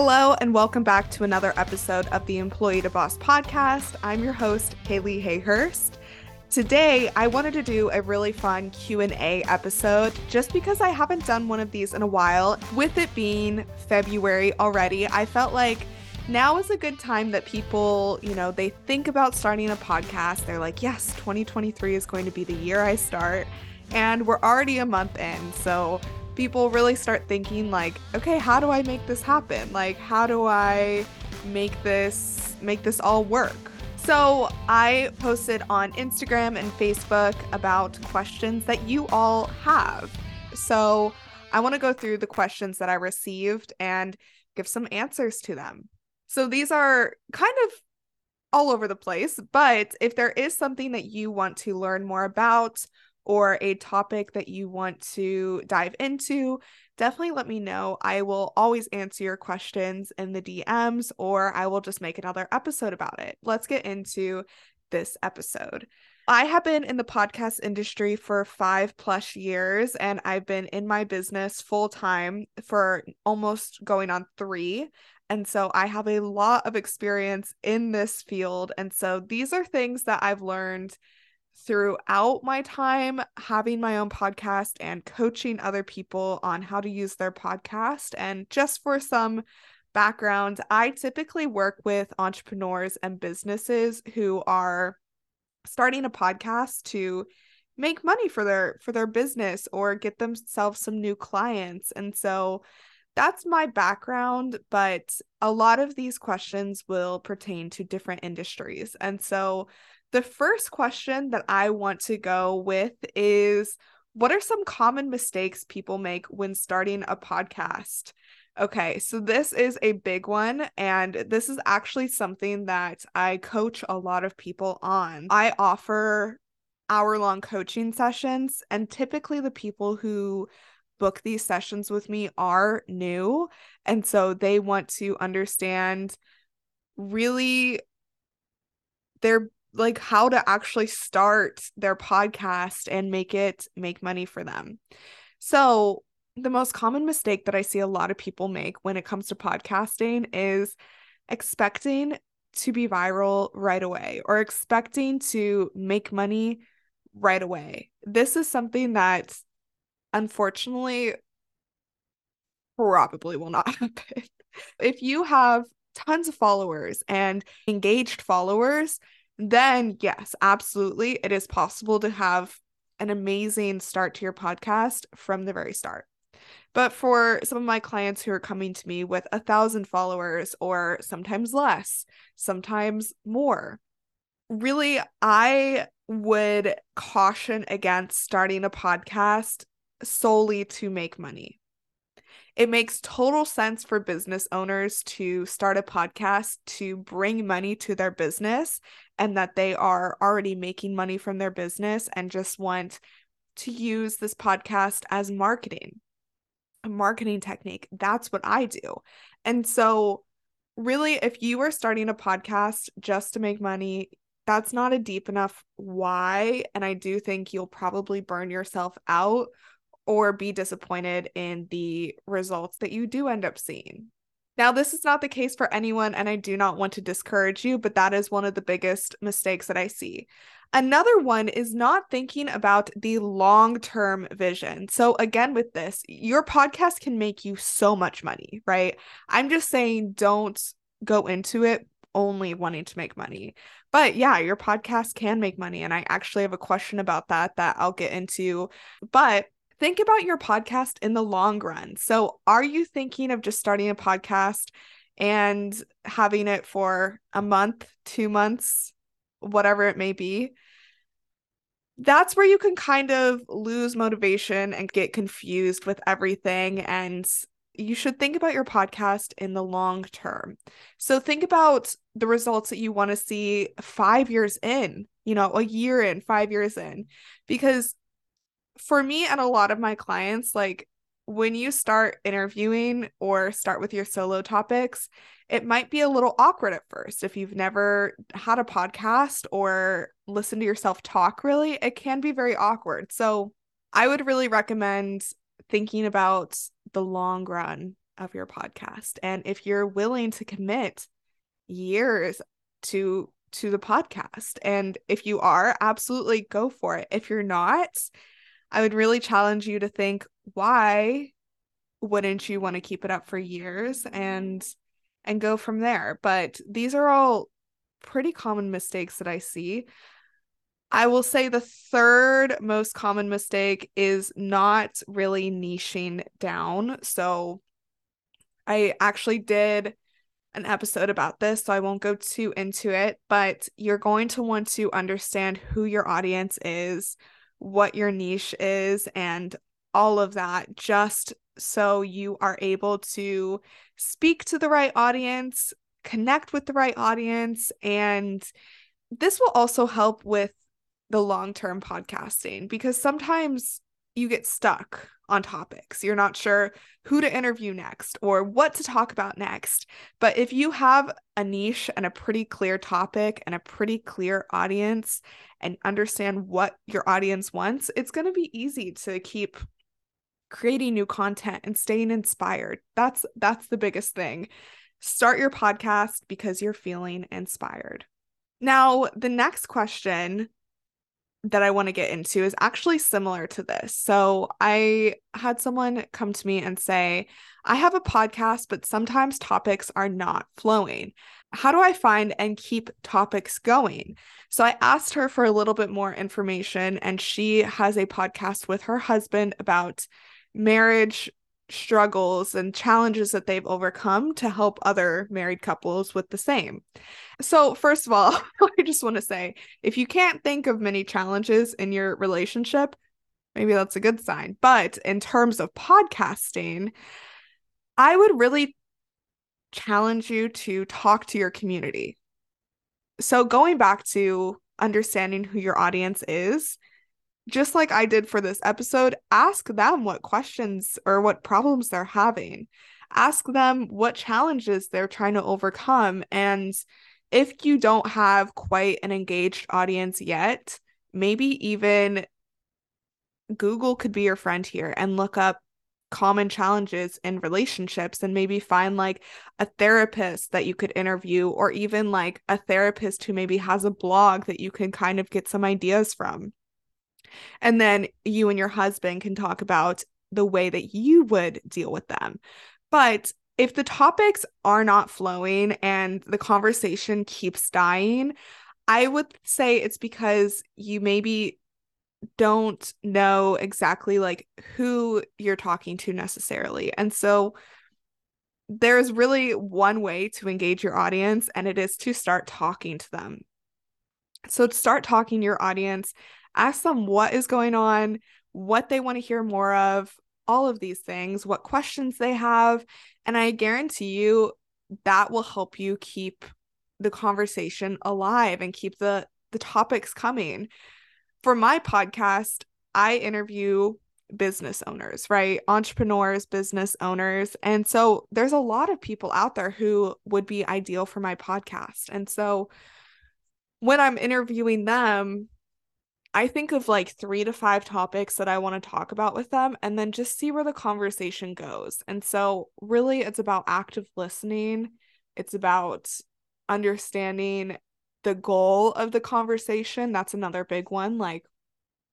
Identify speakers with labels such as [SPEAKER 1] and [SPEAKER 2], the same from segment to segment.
[SPEAKER 1] Hello, and welcome back to another episode of the Employee to Boss podcast. I'm your host, Hayleigh Hayhurst. Today, I wanted to do a really fun Q&A episode just because I haven't done one of these in a while. With it being February already, I felt like now is a good time that people, you know, they think about starting a podcast. They're like, "Yes, 2023 is going to be the year I start." And we're already a month in. So, people really start thinking like, okay, how do I make this happen? Like, how do I make this make this all work? So, I posted on Instagram and Facebook about questions that you all have. So, I want to go through the questions that I received and give some answers to them. So, these are kind of all over the place, but if there is something that you want to learn more about or a topic that you want to dive into, definitely let me know. I will always answer your questions in the DMs or I will just make another episode about it. Let's get into this episode. I have been in the podcast industry for five plus years, and I've been in my business full time for almost going on three. And so I have a lot of experience in this field. And so these are things that I've learned throughout my time having my own podcast and coaching other people on how to use their podcast. And just for some background, I typically work with entrepreneurs and businesses who are starting a podcast to make money for their for their business or get themselves some new clients. And so that's my background, but a lot of these questions will pertain to different industries. And so the first question that I want to go with is what are some common mistakes people make when starting a podcast? Okay, so this is a big one, and this is actually something that I coach a lot of people on. I offer hour long coaching sessions, and typically the people who book these sessions with me are new. And so they want to understand really their like how to actually start their podcast and make it make money for them. So, the most common mistake that I see a lot of people make when it comes to podcasting is expecting to be viral right away or expecting to make money right away. This is something that unfortunately probably will not happen. if you have tons of followers and engaged followers, then yes, absolutely, it is possible to have an amazing start to your podcast from the very start. But for some of my clients who are coming to me with a thousand followers or sometimes less, sometimes more, really, I would caution against starting a podcast solely to make money. It makes total sense for business owners to start a podcast to bring money to their business and that they are already making money from their business and just want to use this podcast as marketing, a marketing technique. That's what I do. And so, really, if you are starting a podcast just to make money, that's not a deep enough why. And I do think you'll probably burn yourself out or be disappointed in the results that you do end up seeing. Now, this is not the case for anyone, and I do not want to discourage you, but that is one of the biggest mistakes that I see. Another one is not thinking about the long term vision. So, again, with this, your podcast can make you so much money, right? I'm just saying don't go into it only wanting to make money. But yeah, your podcast can make money. And I actually have a question about that that I'll get into. But think about your podcast in the long run. So, are you thinking of just starting a podcast and having it for a month, two months, whatever it may be? That's where you can kind of lose motivation and get confused with everything. And you should think about your podcast in the long term. So, think about the results that you want to see five years in, you know, a year in, five years in, because for me and a lot of my clients, like when you start interviewing or start with your solo topics, it might be a little awkward at first. If you've never had a podcast or listened to yourself talk, really, it can be very awkward. So I would really recommend thinking about the long run of your podcast. And if you're willing to commit years to to the podcast and if you are, absolutely go for it. If you're not, I would really challenge you to think why wouldn't you want to keep it up for years and and go from there. But these are all pretty common mistakes that I see. I will say the third most common mistake is not really niching down. So I actually did an episode about this, so I won't go too into it, but you're going to want to understand who your audience is, what your niche is, and all of that just so you are able to speak to the right audience, connect with the right audience, and this will also help with the long term podcasting because sometimes you get stuck on topics. You're not sure who to interview next or what to talk about next. But if you have a niche and a pretty clear topic and a pretty clear audience and understand what your audience wants, it's going to be easy to keep creating new content and staying inspired. That's that's the biggest thing. Start your podcast because you're feeling inspired. Now, the next question that I want to get into is actually similar to this. So, I had someone come to me and say, I have a podcast, but sometimes topics are not flowing. How do I find and keep topics going? So, I asked her for a little bit more information, and she has a podcast with her husband about marriage struggles and challenges that they've overcome to help other married couples with the same. So, first of all, I just want to say if you can't think of many challenges in your relationship, maybe that's a good sign. But in terms of podcasting, I would really challenge you to talk to your community. So, going back to understanding who your audience is, just like I did for this episode, ask them what questions or what problems they're having. Ask them what challenges they're trying to overcome. And if you don't have quite an engaged audience yet, maybe even Google could be your friend here and look up common challenges in relationships and maybe find like a therapist that you could interview or even like a therapist who maybe has a blog that you can kind of get some ideas from. And then you and your husband can talk about the way that you would deal with them. But if the topics are not flowing and the conversation keeps dying, I would say it's because you maybe don't know exactly like who you're talking to necessarily. And so there's really one way to engage your audience, and it is to start talking to them. So, to start talking to your audience, ask them what is going on, what they want to hear more of, all of these things, what questions they have. And I guarantee you that will help you keep the conversation alive and keep the the topics coming. For my podcast, I interview business owners, right? Entrepreneurs, business owners. And so there's a lot of people out there who would be ideal for my podcast. And so when I'm interviewing them, I think of like three to five topics that I want to talk about with them and then just see where the conversation goes. And so, really, it's about active listening, it's about understanding the goal of the conversation. That's another big one. Like,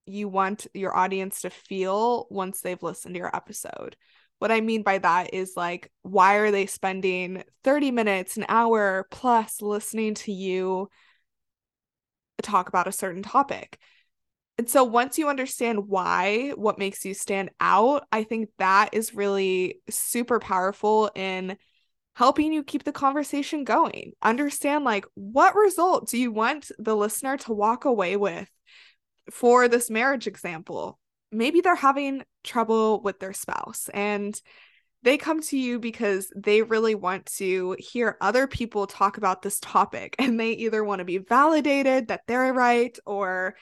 [SPEAKER 1] you want your audience to feel once they've listened to your episode. What I mean by that is like, why are they spending 30 minutes, an hour plus listening to you talk about a certain topic? And so once you understand why, what makes you stand out, I think that is really super powerful in helping you keep the conversation going. Understand like what result do you want the listener to walk away with for this marriage example? Maybe they're having trouble with their spouse and they come to you because they really want to hear other people talk about this topic and they either want to be validated that they're right or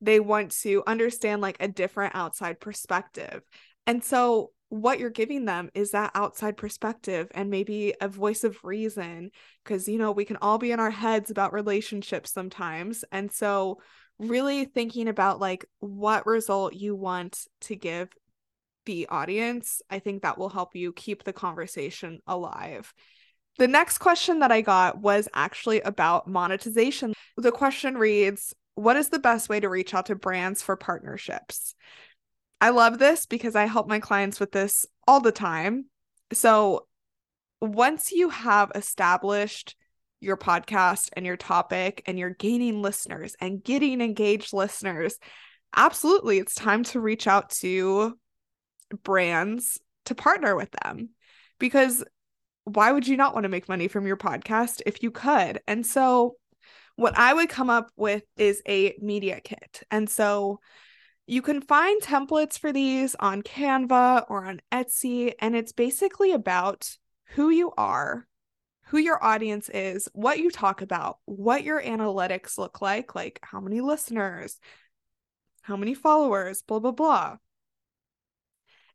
[SPEAKER 1] they want to understand like a different outside perspective. And so what you're giving them is that outside perspective and maybe a voice of reason because you know we can all be in our heads about relationships sometimes and so really thinking about like what result you want to give the audience, I think that will help you keep the conversation alive. The next question that I got was actually about monetization. The question reads What is the best way to reach out to brands for partnerships? I love this because I help my clients with this all the time. So, once you have established your podcast and your topic and you're gaining listeners and getting engaged listeners, absolutely, it's time to reach out to brands to partner with them because why would you not want to make money from your podcast if you could? And so, what I would come up with is a media kit. And so, you can find templates for these on Canva or on Etsy. And it's basically about who you are, who your audience is, what you talk about, what your analytics look like, like how many listeners, how many followers, blah, blah, blah.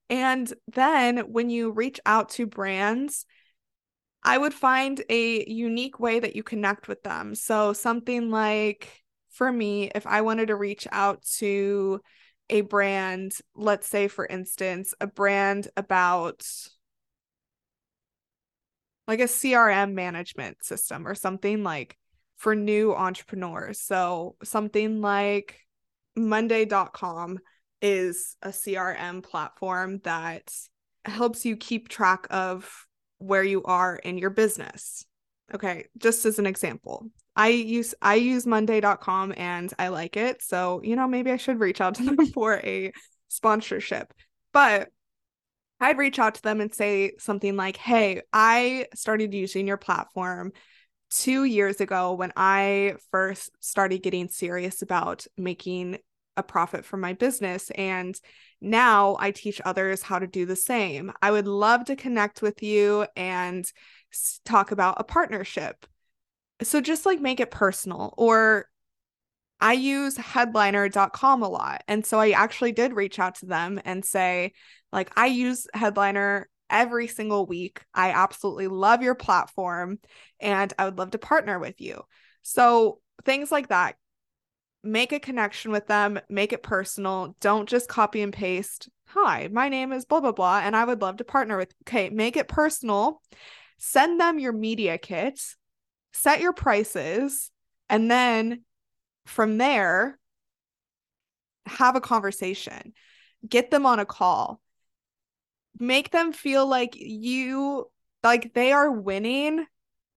[SPEAKER 1] And then when you reach out to brands, I would find a unique way that you connect with them. So, something like for me, if I wanted to reach out to a brand, let's say, for instance, a brand about like a CRM management system or something like for new entrepreneurs. So, something like Monday.com is a CRM platform that helps you keep track of where you are in your business. Okay, just as an example. I use I use monday.com and I like it. So, you know, maybe I should reach out to them for a sponsorship. But I'd reach out to them and say something like, "Hey, I started using your platform 2 years ago when I first started getting serious about making a profit from my business and now I teach others how to do the same. I would love to connect with you and talk about a partnership. So just like make it personal or I use headliner.com a lot. And so I actually did reach out to them and say, like, I use Headliner every single week. I absolutely love your platform and I would love to partner with you. So things like that make a connection with them, make it personal. Don't just copy and paste. Hi, my name is blah, blah, blah, and I would love to partner with. Okay, make it personal. Send them your media kit, set your prices, and then from there, have a conversation. Get them on a call. Make them feel like you, like they are winning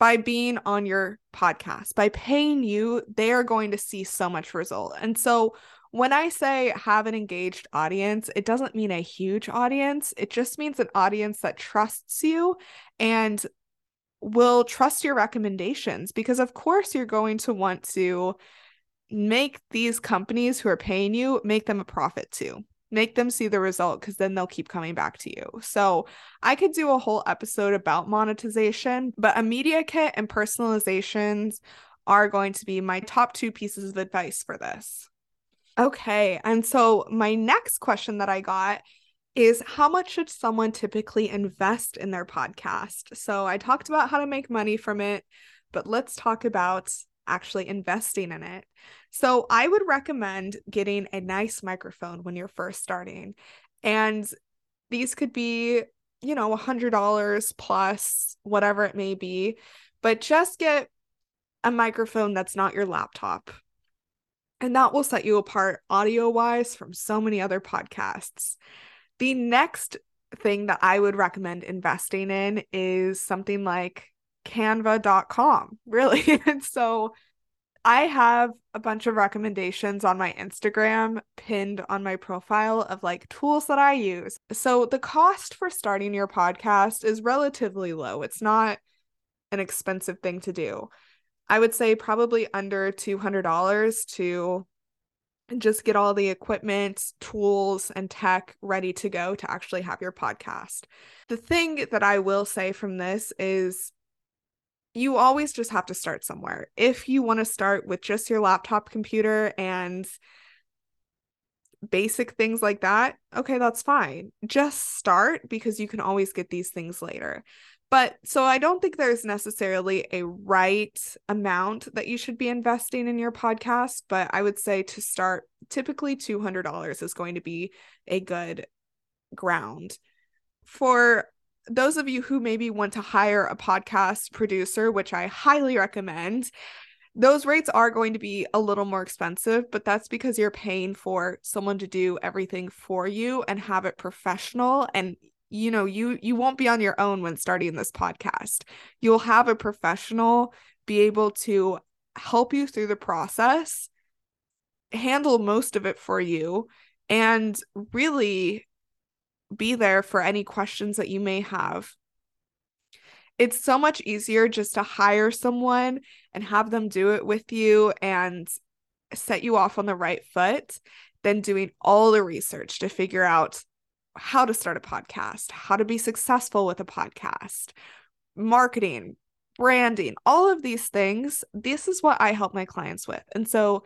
[SPEAKER 1] by being on your podcast, by paying you, they are going to see so much result. And so when I say have an engaged audience, it doesn't mean a huge audience. It just means an audience that trusts you and will trust your recommendations because, of course, you're going to want to make these companies who are paying you make them a profit too make them see the result because then they'll keep coming back to you. So I could do a whole episode about monetization, but a media kit and personalizations are going to be my top two pieces of advice for this. Okay. And so my next question that I got is how much should someone typically invest in their podcast? So I talked about how to make money from it, but let's talk about actually investing in it. So I would recommend getting a nice microphone when you're first starting. And these could be, you know, a $100 plus, whatever it may be, but just get a microphone that's not your laptop. And that will set you apart audio wise from so many other podcasts. The next thing that I would recommend investing in is something like canva.com really and so i have a bunch of recommendations on my instagram pinned on my profile of like tools that i use. So the cost for starting your podcast is relatively low. It's not an expensive thing to do. I would say probably under $200 to just get all the equipment, tools, and tech ready to go to actually have your podcast. The thing that I will say from this is you always just have to start somewhere. If you want to start with just your laptop computer and basic things like that, okay, that's fine. Just start because you can always get these things later. But so I don't think there's necessarily a right amount that you should be investing in your podcast, but I would say to start, typically $200 is going to be a good ground. For those of you who maybe want to hire a podcast producer, which I highly recommend, those rates are going to be a little more expensive, but that's because you're paying for someone to do everything for you and have it professional and you know, you you won't be on your own when starting this podcast. You'll have a professional be able to help you through the process, handle most of it for you and really be there for any questions that you may have it's so much easier just to hire someone and have them do it with you and set you off on the right foot than doing all the research to figure out how to start a podcast, how to be successful with a podcast, marketing, branding, all of these things. This is what I help my clients with. And so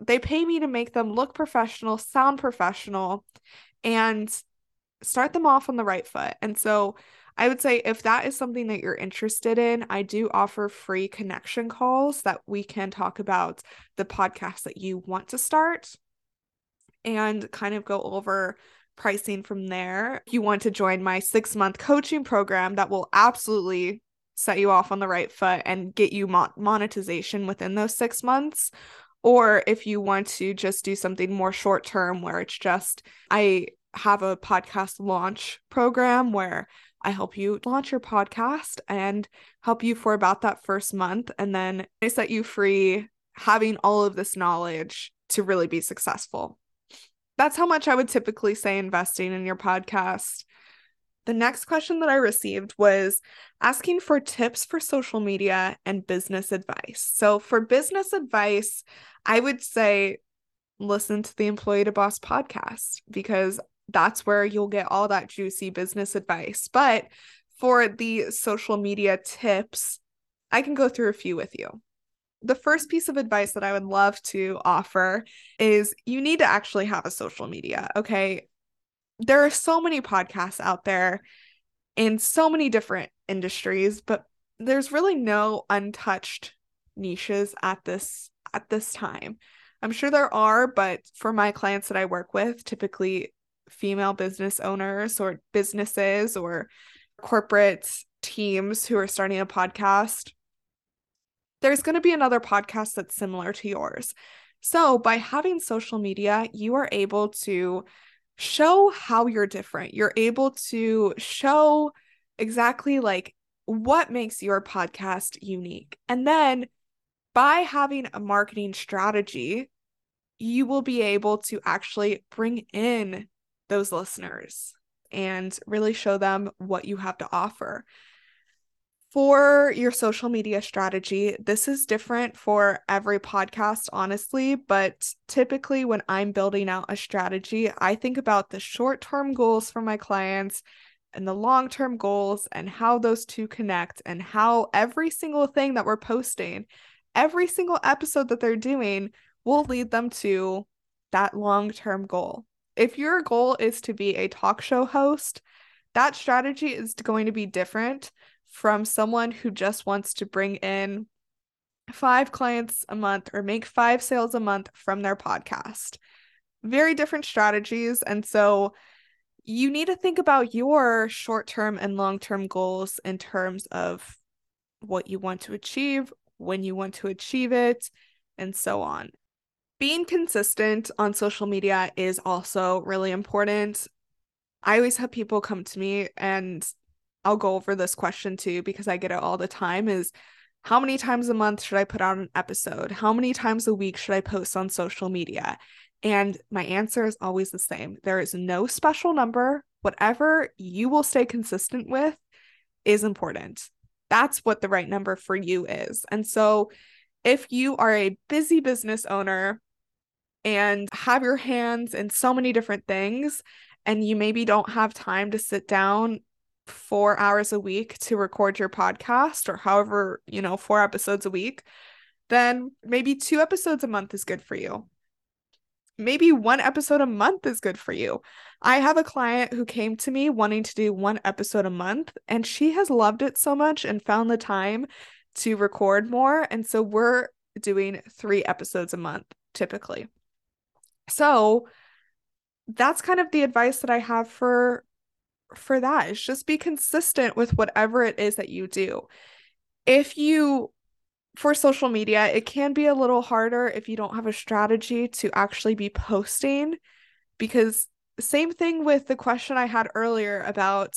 [SPEAKER 1] they pay me to make them look professional, sound professional, and start them off on the right foot. And so I would say if that is something that you're interested in, I do offer free connection calls that we can talk about the podcast that you want to start and kind of go over pricing from there. If you want to join my six month coaching program, that will absolutely set you off on the right foot and get you mo- monetization within those six months. Or if you want to just do something more short term where it's just, I have a podcast launch program where I help you launch your podcast and help you for about that first month. And then I set you free having all of this knowledge to really be successful. That's how much I would typically say investing in your podcast. The next question that I received was asking for tips for social media and business advice. So, for business advice, I would say listen to the Employee to Boss podcast because that's where you'll get all that juicy business advice. But for the social media tips, I can go through a few with you. The first piece of advice that I would love to offer is you need to actually have a social media. Okay. There are so many podcasts out there in so many different industries, but there's really no untouched niches at this at this time. I'm sure there are, but for my clients that I work with, typically female business owners or businesses or corporate teams who are starting a podcast, there's going to be another podcast that's similar to yours. So, by having social media, you are able to show how you're different. You're able to show exactly like what makes your podcast unique. And then by having a marketing strategy, you will be able to actually bring in those listeners and really show them what you have to offer. For your social media strategy, this is different for every podcast, honestly, but typically when I'm building out a strategy, I think about the short term goals for my clients and the long term goals and how those two connect and how every single thing that we're posting, every single episode that they're doing will lead them to that long term goal if your goal is to be a talk show host, that strategy is going to be different from someone who just wants to bring in five clients a month or make five sales a month from their podcast. Very different strategies. And so you need to think about your short term and long term goals in terms of what you want to achieve, when you want to achieve it, and so on being consistent on social media is also really important. I always have people come to me and I'll go over this question too because I get it all the time is how many times a month should I put out an episode? How many times a week should I post on social media? And my answer is always the same. There is no special number. Whatever you will stay consistent with is important. That's what the right number for you is. And so if you are a busy business owner and have your hands in so many different things and you maybe don't have time to sit down four hours a week to record your podcast or however, you know, four episodes a week, then maybe two episodes a month is good for you. Maybe one episode a month is good for you. I have a client who came to me wanting to do one episode a month, and she has loved it so much and found the time to record more. And so we're doing three episodes a month typically. So that's kind of the advice that I have for for that is just be consistent with whatever it is that you do. If you for social media, it can be a little harder if you don't have a strategy to actually be posting because same thing with the question I had earlier about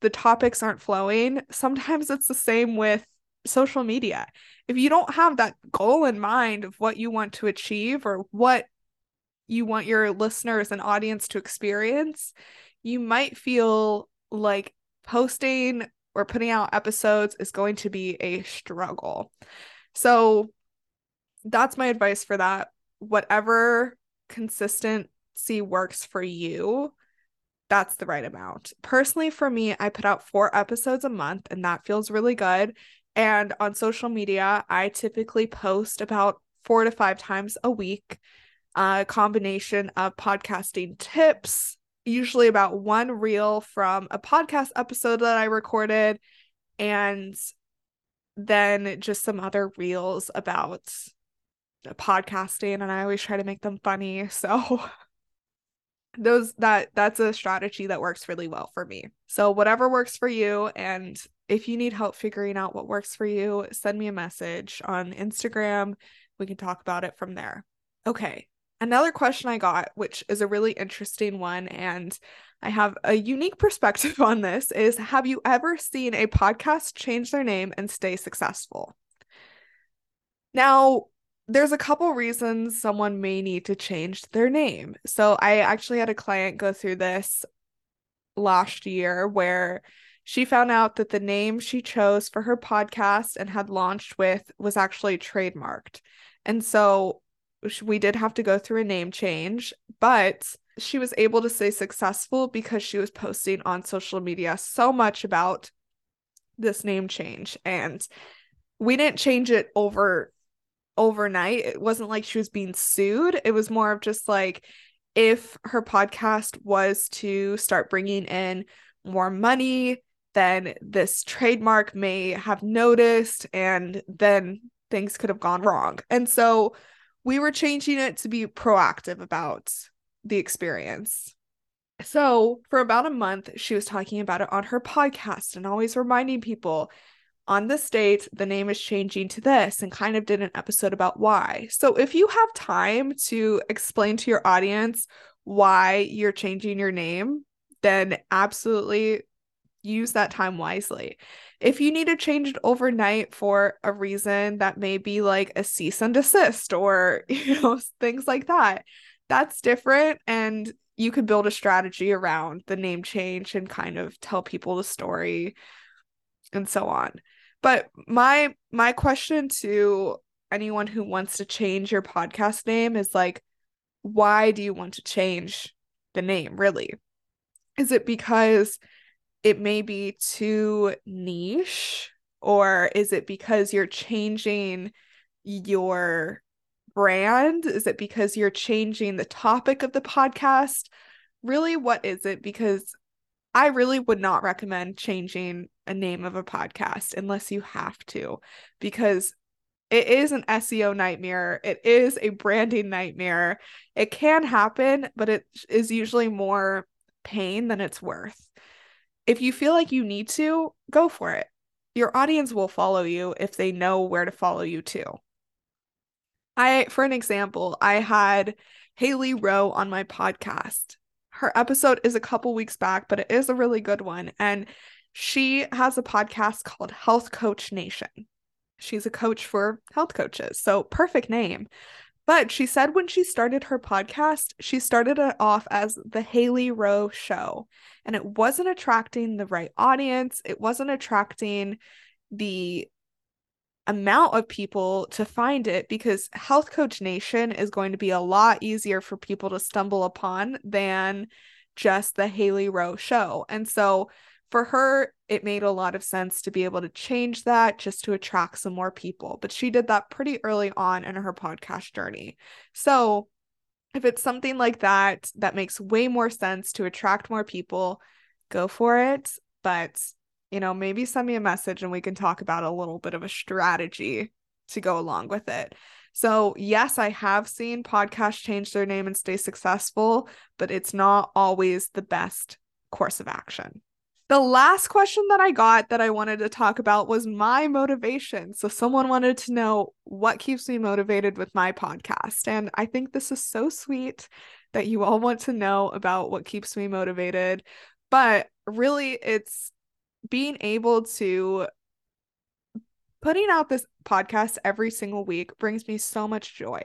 [SPEAKER 1] the topics aren't flowing. Sometimes it's the same with social media. If you don't have that goal in mind of what you want to achieve or what you want your listeners and audience to experience, you might feel like posting or putting out episodes is going to be a struggle. So that's my advice for that. Whatever consistency works for you, that's the right amount. Personally, for me, I put out four episodes a month, and that feels really good. And on social media, I typically post about four to five times a week, a combination of podcasting tips, usually about one reel from a podcast episode that I recorded, and then just some other reels about podcasting and I always try to make them funny. So those that that's a strategy that works really well for me. So whatever works for you and if you need help figuring out what works for you, send me a message on Instagram. We can talk about it from there. Okay. Another question I got, which is a really interesting one and I have a unique perspective on this is have you ever seen a podcast change their name and stay successful? Now, there's a couple reasons someone may need to change their name. So, I actually had a client go through this last year where she found out that the name she chose for her podcast and had launched with was actually trademarked. And so we did have to go through a name change, but she was able to stay successful because she was posting on social media so much about this name change and we didn't change it over overnight. It wasn't like she was being sued. It was more of just like if her podcast was to start bringing in more money then this trademark may have noticed and then things could have gone wrong. And so we were changing it to be proactive about the experience. So, for about a month, she was talking about it on her podcast and always reminding people on this date, the name is changing to this, and kind of did an episode about why. So, if you have time to explain to your audience why you're changing your name, then absolutely use that time wisely. If you need to change it overnight for a reason that may be like a cease and desist or, you know, things like that, that's different and you could build a strategy around the name change and kind of tell people the story and so on but my my question to anyone who wants to change your podcast name is like why do you want to change the name really is it because it may be too niche or is it because you're changing your brand? Is it because you're changing the topic of the podcast? Really, what is it? Because I really would not recommend changing a name of a podcast unless you have to, because it is an SEO nightmare. It is a branding nightmare. It can happen, but it is usually more pain than it's worth. If you feel like you need to, go for it. Your audience will follow you if they know where to follow you to. I, for an example, I had Haley Rowe on my podcast. Her episode is a couple weeks back, but it is a really good one. And she has a podcast called Health Coach Nation. She's a coach for health coaches. So, perfect name. But she said when she started her podcast, she started it off as the Haley Rowe Show. And it wasn't attracting the right audience, it wasn't attracting the amount of people to find it because Health Coach Nation is going to be a lot easier for people to stumble upon than just the Haley Rowe show. And so for her, it made a lot of sense to be able to change that just to attract some more people. But she did that pretty early on in her podcast journey. So if it's something like that that makes way more sense to attract more people, go for it. But you know, maybe send me a message and we can talk about a little bit of a strategy to go along with it. So, yes, I have seen podcasts change their name and stay successful, but it's not always the best course of action. The last question that I got that I wanted to talk about was my motivation. So, someone wanted to know what keeps me motivated with my podcast. And I think this is so sweet that you all want to know about what keeps me motivated. But really, it's being able to putting out this podcast every single week brings me so much joy.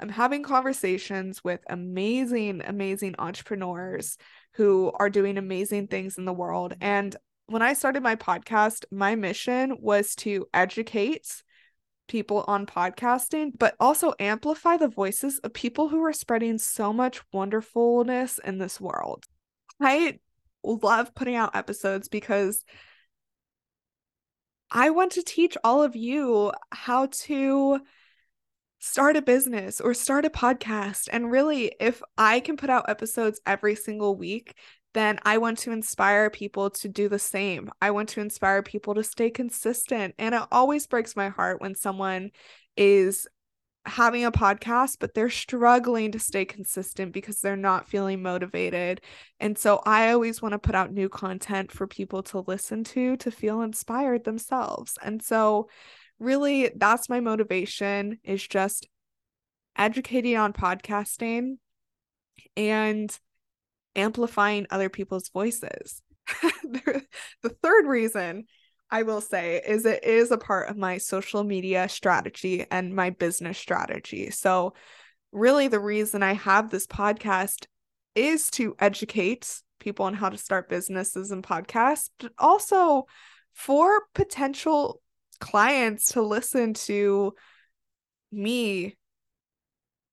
[SPEAKER 1] I'm having conversations with amazing, amazing entrepreneurs who are doing amazing things in the world. And when I started my podcast, my mission was to educate people on podcasting, but also amplify the voices of people who are spreading so much wonderfulness in this world. I love putting out episodes because I want to teach all of you how to start a business or start a podcast. And really, if I can put out episodes every single week, then I want to inspire people to do the same. I want to inspire people to stay consistent. And it always breaks my heart when someone is having a podcast, but they're struggling to stay consistent because they're not feeling motivated. And so I always want to put out new content for people to listen to to feel inspired themselves. And so really that's my motivation is just educating on podcasting and amplifying other people's voices. the third reason I will say is it is a part of my social media strategy and my business strategy. So, really, the reason I have this podcast is to educate people on how to start businesses and podcasts, but also for potential clients to listen to me.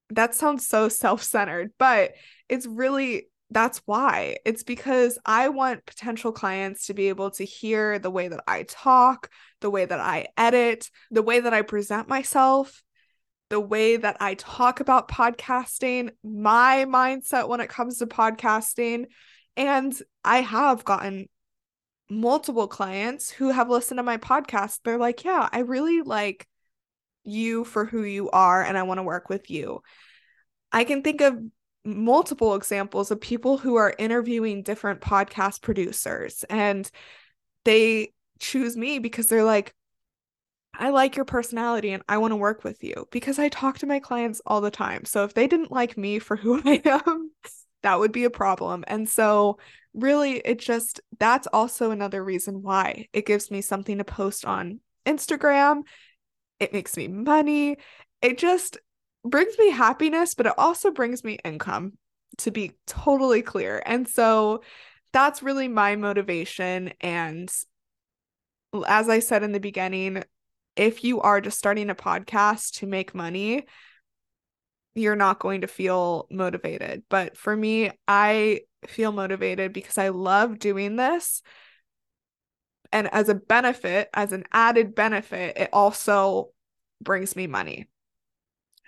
[SPEAKER 1] That sounds so self centered, but it's really that's why. It's because I want potential clients to be able to hear the way that I talk, the way that I edit, the way that I present myself, the way that I talk about podcasting, my mindset when it comes to podcasting. And I have gotten multiple clients who have listened to my podcast. They're like, yeah, I really like you for who you are and I want to work with you. I can think of multiple examples of people who are interviewing different podcast producers and they choose me because they're like I like your personality and I want to work with you because I talk to my clients all the time. So if they didn't like me for who I am, that would be a problem. And so really it just that's also another reason why it gives me something to post on Instagram. It makes me money. It just brings me happiness, but it also brings me income, to be totally clear. And so that's really my motivation. And as I said in the beginning, if you are just starting a podcast to make money, you're not going to feel motivated. But for me, I feel motivated because I love doing this. And as a benefit, as an added benefit, it also brings me money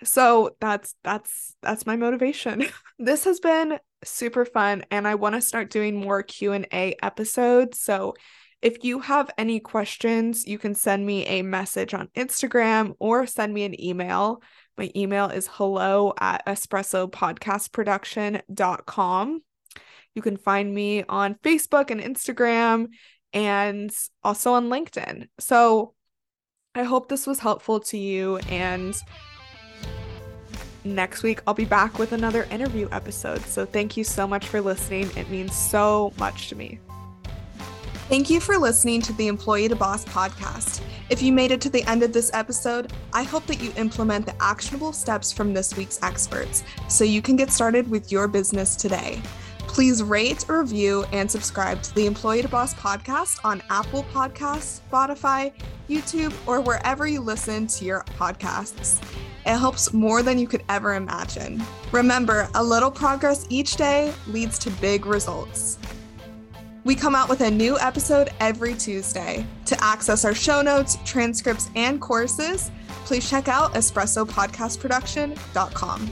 [SPEAKER 1] so that's that's that's my motivation this has been super fun and i want to start doing more q&a episodes so if you have any questions you can send me a message on instagram or send me an email my email is hello at espressopodcastproduction.com you can find me on facebook and instagram and also on linkedin so i hope this was helpful to you and next week I'll be back with another interview episode. So thank you so much for listening. It means so much to me. Thank you for listening to the Employee to Boss podcast. If you made it to the end of this episode, I hope that you implement the actionable steps from this week's experts so you can get started with your business today. Please rate, review, and subscribe to the Employee to Boss podcast on Apple Podcasts, Spotify, YouTube, or wherever you listen to your podcasts. It helps more than you could ever imagine. Remember, a little progress each day leads to big results. We come out with a new episode every Tuesday. To access our show notes, transcripts, and courses, please check out espressopodcastproduction.com.